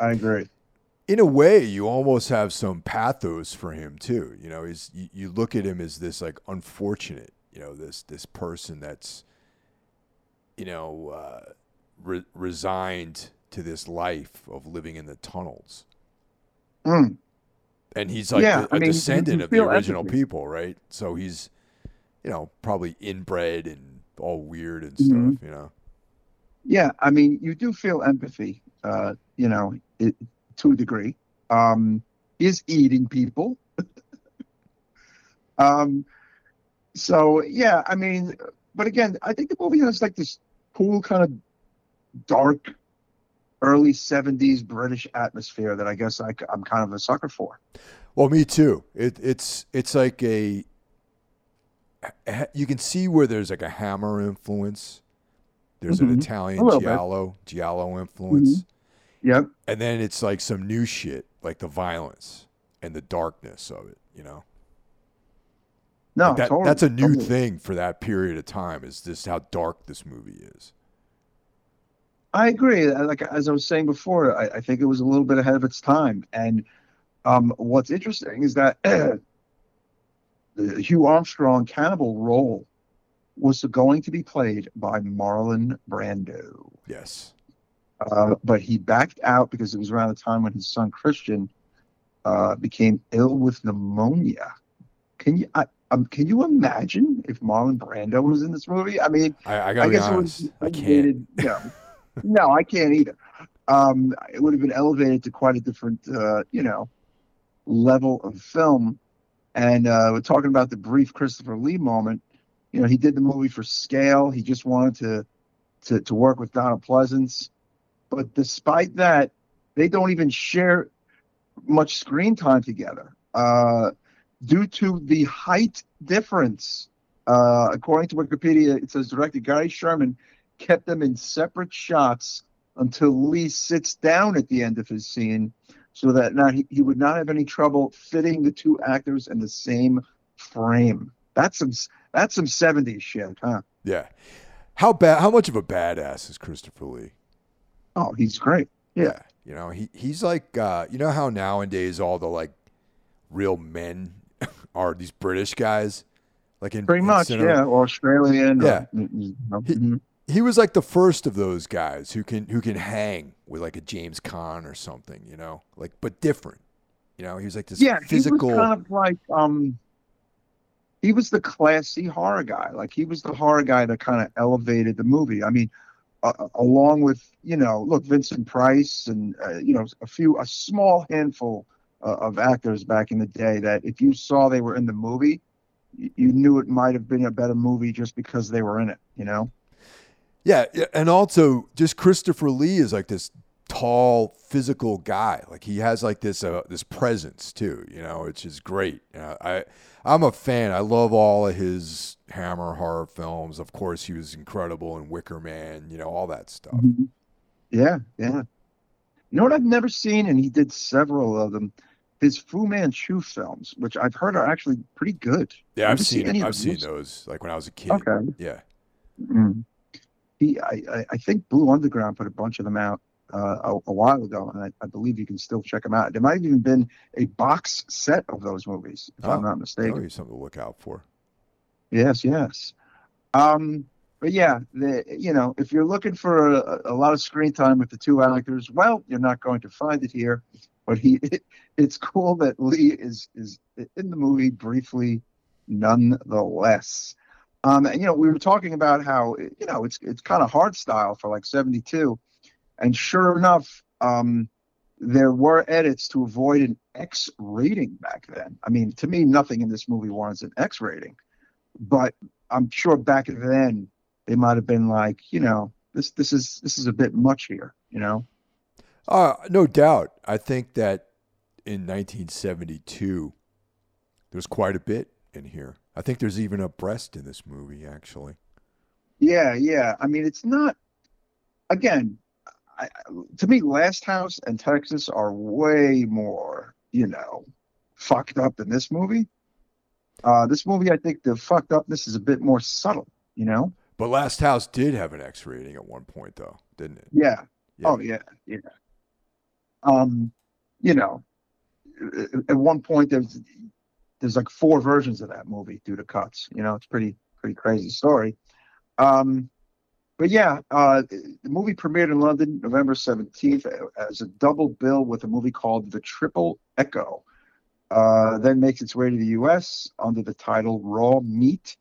I agree.
In a way, you almost have some pathos for him too. You know, he's you, you look at him as this like unfortunate, you know, this this person that's, you know, uh, re- resigned to this life of living in the tunnels,
Mm,
and he's like
Yeah,
a
I mean,
descendant of the original
empathy.
people, right? So he's, you know, probably inbred and all weird and
Mhm.
stuff. You know,
yeah, I mean, you do feel empathy, uh, you know, it, to a degree. Um, is eating people. um, so yeah, I mean, but again, I think the movie has like this cool kind of dark early 70s British atmosphere that I guess I, am kind of a sucker for.
Well, me too. It, it's it's like a you can see where there's like a Hammer influence. There's mm-hmm. an Italian giallo bit. giallo influence.
Mm-hmm. Yep.
And then it's like some new shit, like the violence and the darkness of it. You know.
No,
like that,
totally,
that's a new
totally.
thing for that period of time. Is just how dark this movie is.
I agree. Like as I was saying before, I, I think it was a little bit ahead of its time. And um, what's interesting is that the Hugh Armstrong cannibal role was going to be played by Marlon Brando.
Yes.
Uh, but he backed out because it was around the time when his son Christian uh, became ill with pneumonia. Can you I, um, can you imagine if Marlon Brando was in this movie? I mean,
I, I gotta I be honest, I can't.
You no, I can't either. Um, it would have been elevated to quite a different, uh, you know, level of film. And uh, we're talking about the brief Christopher Lee moment. You know, he did the movie for scale. He just wanted to to, to work with Donald Pleasence. But despite that, they don't even share much screen time together uh, due to the height difference. Uh, according to Wikipedia, it says director Gary Sherman kept them in separate shots until Lee sits down at the end of his scene so that now he, he would not have any trouble fitting the two actors in the same frame. That's some that's some 70s shit, huh?
Yeah. How bad how much of a badass is Christopher Lee?
Oh, he's great. Yeah. yeah.
You know, he he's like uh, you know how nowadays all the like real men are these British guys? Like in
pretty
in
much,
cinema.
yeah, Australian.
Yeah.
Or,
he, mm-hmm he was like the first of those guys who can who can hang with like a James Caan or something, you know, like but different. You know, he was like this
yeah,
physical.
He was kind of like um, he was the classy horror guy. Like he was the horror guy that kind of elevated the movie. I mean, uh, along with you know, look, Vincent Price and uh, you know a few a small handful uh, of actors back in the day that if you saw they were in the movie, you, you knew it might have been a better movie just because they were in it. You know.
Yeah, and also just Christopher Lee is like this tall, physical guy. Like he has like this uh, this presence too, you know, which is great. You know, I I'm a fan. I love all of his Hammer horror films. Of course, he was incredible in Wicker Man. You know, all that stuff. Mm-hmm.
Yeah, yeah. You know what I've never seen, and he did several of them. His Fu Manchu films, which I've heard are actually pretty good.
Yeah, I've seen. seen I've seen those. Like when I was a kid.
Okay.
Yeah.
Mm-hmm he, I, I think Blue Underground put a bunch of them out uh, a, a, while ago, and I, I, believe you can still check them out. There might have even been a box set of those movies, if oh, I'm not mistaken.
something to look out for.
Yes, yes. Um, but yeah, the, you know, if you're looking for a, a, lot of screen time with the two actors, well, you're not going to find it here. But he, it, it's cool that Lee is is in the movie briefly, nonetheless. Um, and you know, we were talking about how you know it's it's kind of hard style for like '72, and sure enough, um, there were edits to avoid an X rating back then. I mean, to me, nothing in this movie warrants an X rating, but I'm sure back then they might have been like, you know, this this is this is a bit much here, you know.
Uh, no doubt. I think that in 1972, there's quite a bit in here. I think there's even a breast in this movie, actually.
Yeah, yeah. I mean, it's not. Again, I, to me, Last House and Texas are way more, you know, fucked up than this movie. Uh, this movie, I think the fucked upness is a bit more subtle, you know.
But Last House did have an X rating at one point, though, didn't it?
Yeah. yeah. Oh yeah, yeah. Um, you know, at one point there's there's like four versions of that movie due to cuts. You know, it's pretty pretty crazy story. Um, but yeah, uh, the movie premiered in London November 17th as a double bill with a movie called The Triple Echo. Uh, then makes its way to the U.S. under the title Raw Meat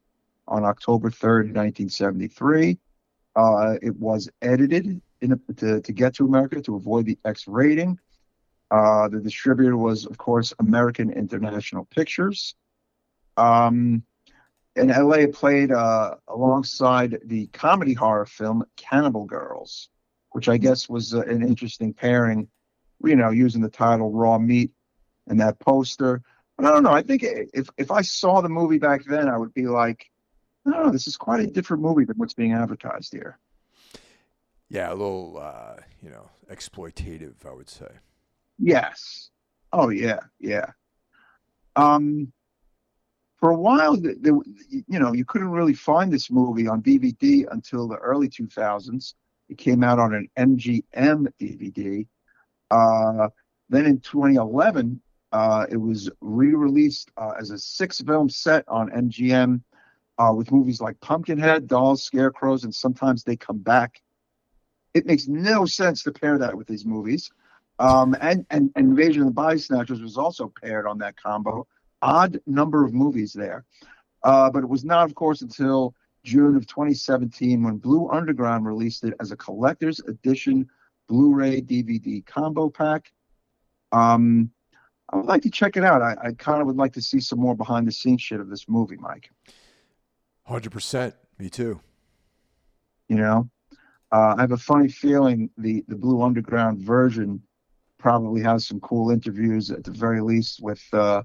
on October 3rd, 1973. Uh, it was edited a, to, to get to America to avoid the X rating. Uh, the distributor was, of course, American International Pictures. Um, in LA, played uh, alongside the comedy horror film Cannibal Girls. which I guess was uh, an interesting pairing. You know, using the title "Raw Meat" and that poster. But I don't know. I think if if I saw the movie back then, I would be like, I don't. This is quite a different movie than what's being advertised here.
Yeah, a little, uh, you know, exploitative, I would say.
Yes. Oh yeah, yeah. Um, for a while, the, the, you know, you couldn't really find this movie on DVD until the early 2000s. It came out on an MGM DVD. Uh, then in 2011, uh, it was re-released uh, as a six-film set on MGM uh, with movies like Pumpkinhead, Dolls, Scarecrows, and sometimes they come back. It makes no sense to pair that with these movies. Um, and, and, and Invasion of the Body Snatchers was also paired on that combo. Odd number of movies there. Uh, but it was not, of course, until June of 2017 when Blue Underground released it as a collector's edition Blu-ray DVD combo pack. Um, I would like to check it out. I, I kind of would like to see some more behind the scenes shit of this movie, Mike.
Hundred percent. Me too.
You know, uh, I have a funny feeling the the Blue Underground version probably has some cool interviews at the very least with uh,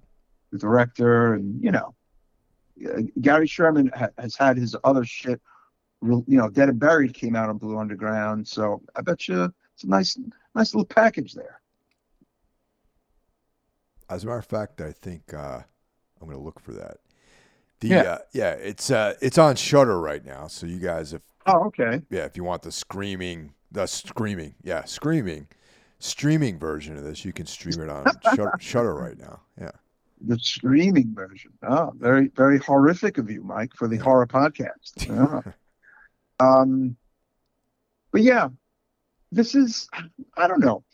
the director, and you know, uh, Gary Sherman ha- has had his other shit. You know, Dead and Buried came out on Blue Underground, so I bet you it's a nice, nice little package there.
As a matter of fact, I think uh, I'm going to look for that. The
Yeah.
uh, yeah, it's uh, it's on Shudder right now. So you guys, if
Oh, okay.
yeah, if you want the screaming, the screaming, yeah, screaming, streaming version of this, you can stream it on Shudder, Shudder right now. Yeah.
The streaming version. Oh, very, very horrific of you, Mike, for the horror podcast. Yeah. um, but yeah, this is, I don't know.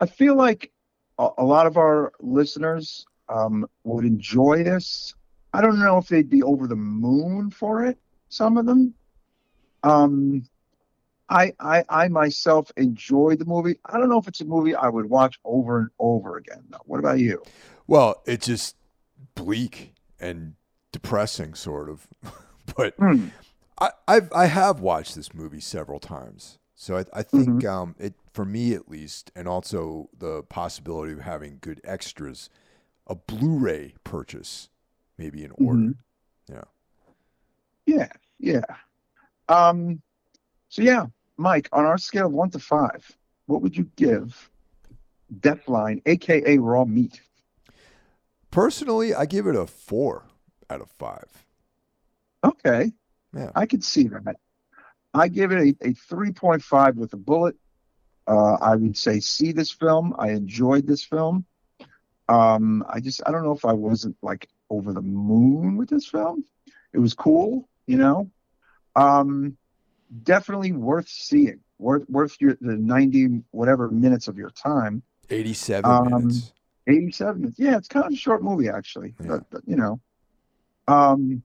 I feel like a, a lot of our listeners um, would enjoy this. I don't know if they'd be over the moon for it, some of them. Um, I, I, I myself enjoyed the movie. I don't know if it's a movie I would watch over and over again, though. What about you?
Well, it's just bleak and depressing, sort of. but
Hmm.
I, I've I have watched this movie several times, so I, I think um, it for me at least, and also the possibility of having good extras, a Blu-ray purchase maybe in order. Yeah.
Yeah, yeah. Um, so yeah, Mike, on our scale of one to five, what would you give Death Line, aka Raw Meat?
Personally, I give it a four out of five.
Okay,
Yeah.
I could see that. I give it a, a 3.5 with a bullet. Uh, I would say see this film. I enjoyed this film. Um, I just I don't know if I wasn't like over the moon with this film. It was cool, you know. Um, definitely worth seeing. Worth worth your the 90 whatever minutes of your time.
Eighty-seven
Um,
minutes.
87 minutes. Yeah, it's kind of a short movie actually.
Yeah.
But, but, you know. Um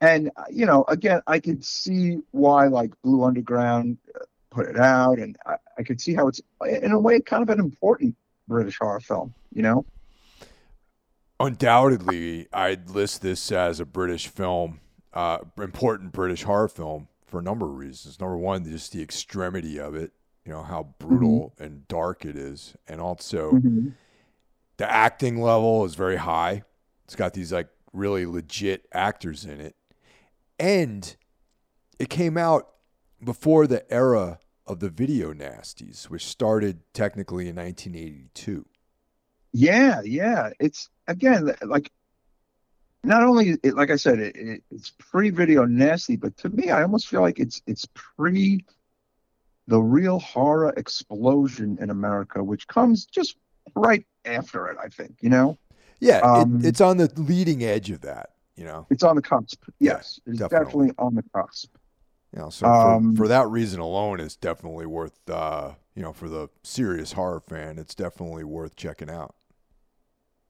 and you know, again, I could see why like Blue Underground uh, put it out and I, I could see how it's in a way kind of an important British horror film, you know?
Undoubtedly, I'd list this as a British film, uh, important British horror film for a number of reasons. Number one, just the extremity of it, you know, how brutal and dark it is. And also, the acting level is very high. It's got these like really legit actors in it. And it came out before the era of the video nasties, which started technically in 1982.
Yeah, yeah. It's again like not only it, like I said, it, it, it's pre-video nasty, but to me, I almost feel like it's it's pre the real horror explosion in America, which comes just right after it. I think you know
Yeah,
Um,
it, it's on the leading edge of that, you know.
it's on the cusp. Yes, it's
definitely.
definitely on the cusp.
You know, so
Um,
for, for that reason alone, it's definitely worth, uh, you know, for the serious horror fan, it's definitely worth checking out.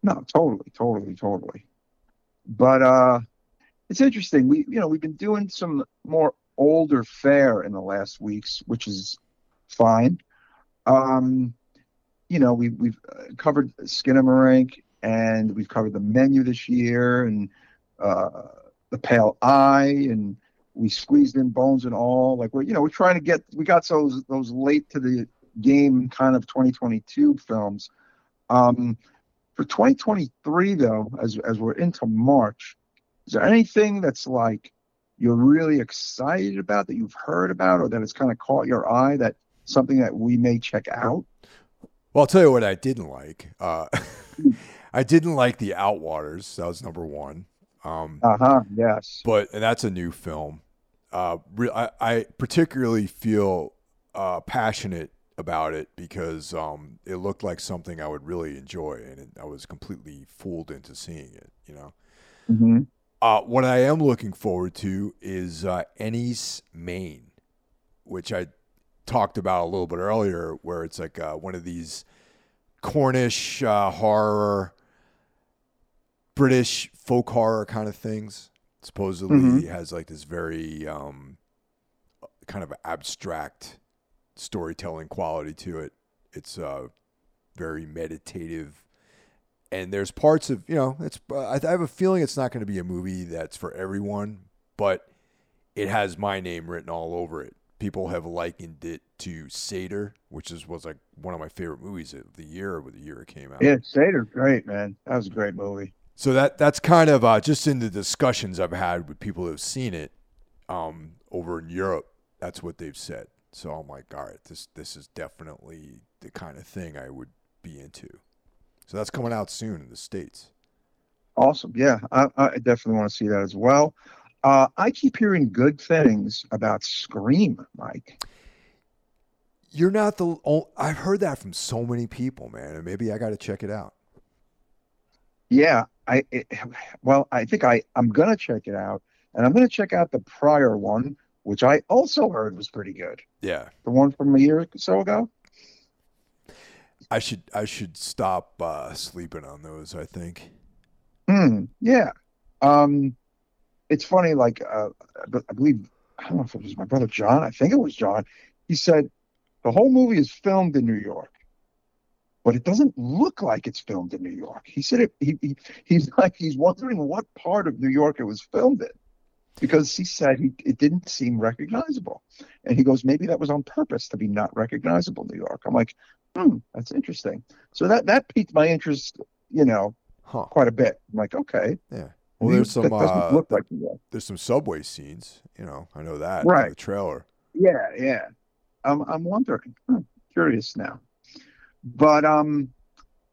No, totally, totally, totally. But uh it's interesting. We you know, we've been doing some more older fare in the last weeks, which is fine. Um you know, we we've uh, covered Skinamarink and we've covered the menu this year and uh the Pale Eye and we squeezed in bones and all. Like we're you know we're trying to get we got those those late to the game kind of 2022 films. Um, for 2023 though, as as we're into March, is there anything that's like you're really excited about that you've heard about or that has kind of caught your eye that something that we may check out?
Well, I'll tell you what I didn't like. Uh, I didn't like the Outwaters. That was number one. Um,
uh huh. Yes.
But and that's a new film. Uh, re- I, I particularly feel uh, passionate about it because um, it looked like something I would really enjoy, and it, I was completely fooled into seeing it. You know.
Mm-hmm.
Uh, what I am looking forward to is uh, Enys Men, which I talked about a little bit earlier, where it's like uh, one of these Cornish uh, horror, British folk horror kind of things. Supposedly
Mhm.
has like this very um, kind of abstract storytelling quality to it. It's uh, very meditative, and there's parts of you know it's. Uh, I have a feeling it's not going to be a movie that's for everyone, but it has my name written all over it. People have likened it to Seder, which is was like one of my favorite movies of the year, with the year it came out.
Yeah, Seder, great man. That was a great movie.
So that that's kind of uh, just in the discussions I've had with people who've seen it um, over in Europe. That's what they've said. So I'm like, all right, this this is definitely the kind of thing I would be into. So that's coming out soon in the states.
Awesome. Yeah, I, I definitely want to see that as well. Uh, I keep hearing good things about Scream, Mike.
You're not the. Oh, I've heard that from so many people, man, and maybe I got to check it out.
Yeah, I it, well, I think I I'm gonna check it out, and I'm gonna check out the prior one, which I also heard was pretty good.
Yeah,
The one from a year or so ago.
I should I should stop uh, sleeping on those. I think.
Hmm. Yeah. Um, it's funny. Like, uh, I believe I don't know if it was my brother John. I think it was John. He said the whole movie is filmed in New York, but it doesn't look like it's filmed in New York. He said it. He, he he's like he's wondering what part of New York it was filmed in, because he said he it didn't seem recognizable, and he goes maybe that was on purpose to be not recognizable New York. I'm like, hmm, that's interesting. So that that piqued my interest. You know,
Huh.
quite a bit. I'm like, okay.
Yeah. Well, there's some uh,
look like
there's some subway scenes. You know, I know that.
Right.
The trailer.
Yeah, yeah. I'm I'm wondering. Hmm, curious now. But um,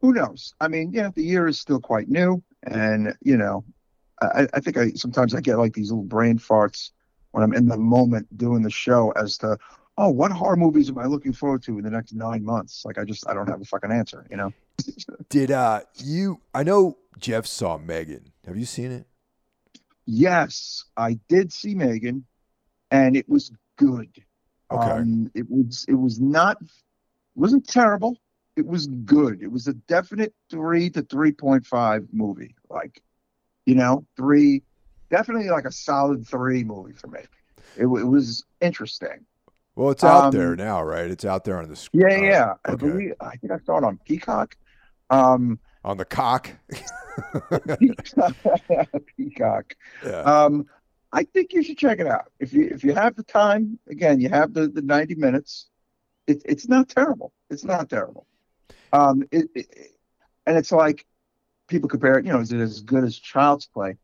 who knows? I mean, yeah, the year is still quite new, and you know, I, I think I sometimes I get like these little brain farts when I'm in the moment doing the show as to, oh, what horror movies am I looking forward to in the next nine months? Like I just I don't have a fucking answer, you know.
Did uh you? I know Jeff saw Megan. Have you seen it?
Yes, I did see Megan, and it was good.
Okay.
Um, it was it was not it wasn't terrible. It was good. It was a definite three to three point five movie. Like, you know, three, definitely like a solid three movie for me. It, it was interesting.
Well, it's out
Um,
there now, right? It's out there on the screen.
Yeah, yeah. I
okay.
believe I think I saw it on Peacock. Um,
on the cock.
Peacock.
yeah.
Um, I think you should check it out if you if you have the time. Again, you have the the ninety minutes. It, it's not terrible. It's not terrible. Um, it, it and it's like people compare it. You know, is it as good as Child's Play?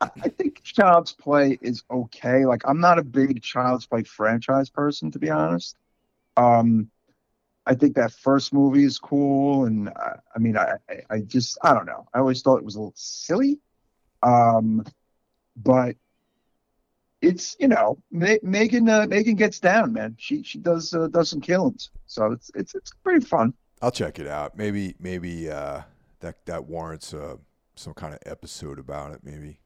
I, I think Child's Play is okay. Like I'm not a big Child's Play franchise person, to be honest. Um, I think that first movie is cool, and I, I mean, I, I I just I don't know. I always thought it was a little silly. Um, but it's you know Ma- Megan uh, Megan gets down, man. She she does uh, does some killings, so it's it's it's pretty fun.
I'll check it out. Maybe maybe uh, that that warrants uh, some kind of episode about it. Maybe.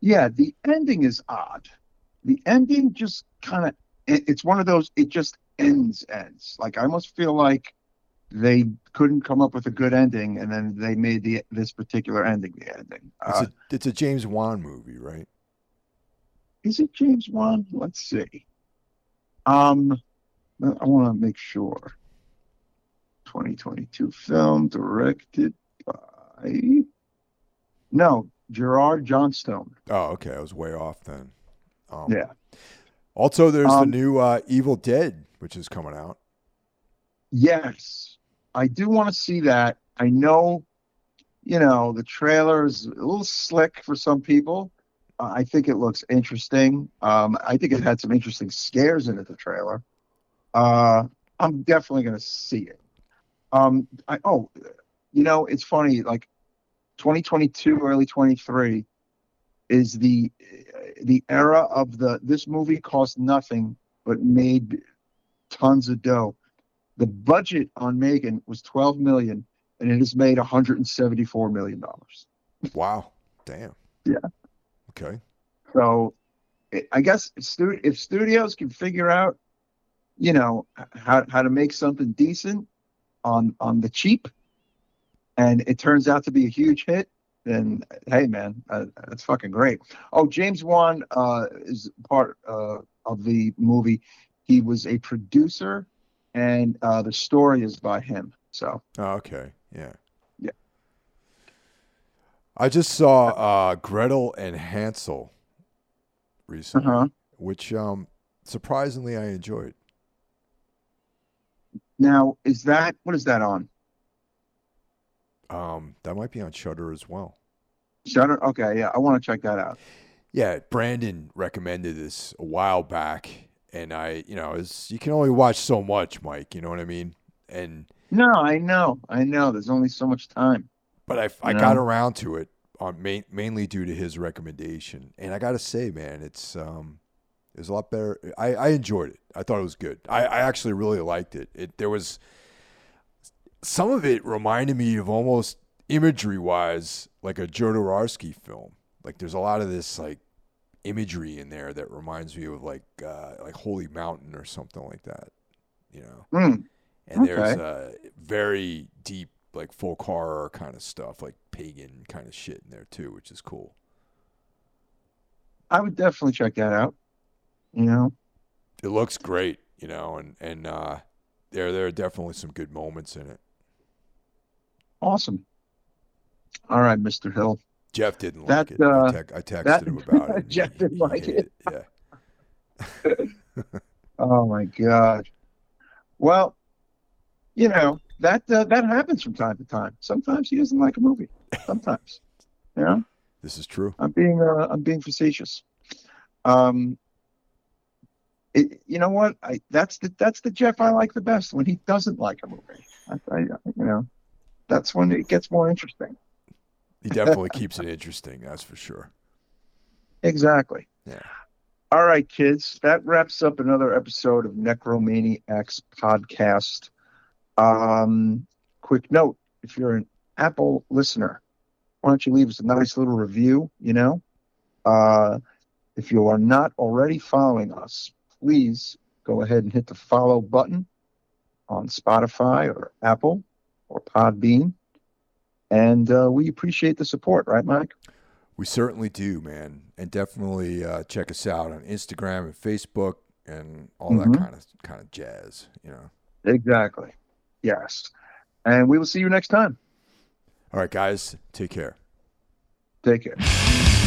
Yeah, the ending is odd. The ending just kind of it, it's one of those it just ends ends. Like I almost feel like they couldn't come up with a good ending, and then they made the this particular ending the ending.
It's
Uh,
a it's a James Wan movie, right?
is it James Wan? Let's see. Um, I want to make sure. 2022 film directed by no Gerard Johnstone.
Oh, okay. I was way off then. Um,
Yeah.
Also, there's
Um,
the new uh, Evil Dead, which is coming out.
Yes, I do want to see that. I know, you know, the trailer is a little slick for some people. Uh, I think it looks interesting. Um, I think it had some interesting scares in it. The trailer. Uh, I'm definitely going to see it. Um, I, oh, you know, it's funny. Like 2022, early 23 is the the era of the this movie cost nothing but made tons of dough. The budget on Megan was 12 million, and it has made 174 million dollars.
Wow. Damn.
Yeah.
Okay.
So, it, I guess if, stu- if studios can figure out, you know, how how to make something decent on on the cheap, and it turns out to be a huge hit, then hey, man, uh, that's fucking great. Oh, James Wan uh, is part uh, of the movie. He was a producer, and uh, the story is by him. So.
Oh, okay. Yeah.
Yeah.
I just saw uh, Gretel and Hansel recently,
Uh-huh.
which um, surprisingly I enjoyed.
Now, is that what is that on?
Um, that might be on Shudder as well.
Shudder? Okay, yeah, I want to check that out.
Yeah, Brandon recommended this a while back, and I, you know, it's you can only watch so much, Mike. You know what I mean? And
No, I know, I know. There's only so much time.
but I, I
You
got around to it on main, mainly due to his recommendation, and I got to say, man, it's um, it was a lot better. I, I enjoyed it. I thought it was good. I, I actually really liked it. It there was some of it reminded me of almost imagery wise like a Jodorowsky film. Like there's a lot of this like imagery in there that reminds me of like uh, like Holy Mountain or something like that. You know
Hmm.
and there's
Okay.
uh, very deep like folk horror kind of stuff like pagan kind of shit in there too which is cool
I would definitely check that out. You know,
it looks great you know and and uh there there are definitely some good moments in it
awesome. All right, Mr. Hill.
Jeff didn't
That,
like it I,
uh,
tec- I texted
that-
him about it
Jeff didn't like
hated
it.
yeah
Oh my God. Well, you know that uh, that happens from time to time. Sometimes he doesn't like a movie. Sometimes, you know.
this is true
I'm being uh, I'm being facetious. Um, it, you know what? I that's the that's the Jeff I like the best when he doesn't like a movie. I, I, you know, that's when it gets more interesting.
He definitely keeps it interesting that's for sure
Exactly.
Yeah.
All right, kids. That wraps up another episode of Necromaniacs podcast. Um, quick note: if you're an Apple listener, why don't you leave us a nice little review? You know, uh, if you are not already following us, please go ahead and hit the follow button on Spotify or Apple or Podbean. And uh, we appreciate the support, right, Mike?
we certainly do man and definitely uh, check us out on instagram and facebook and all
Mhm.
that kind of kind of jazz you know
Exactly. Yes. And we will see you next time.
all right guys take care
Take care.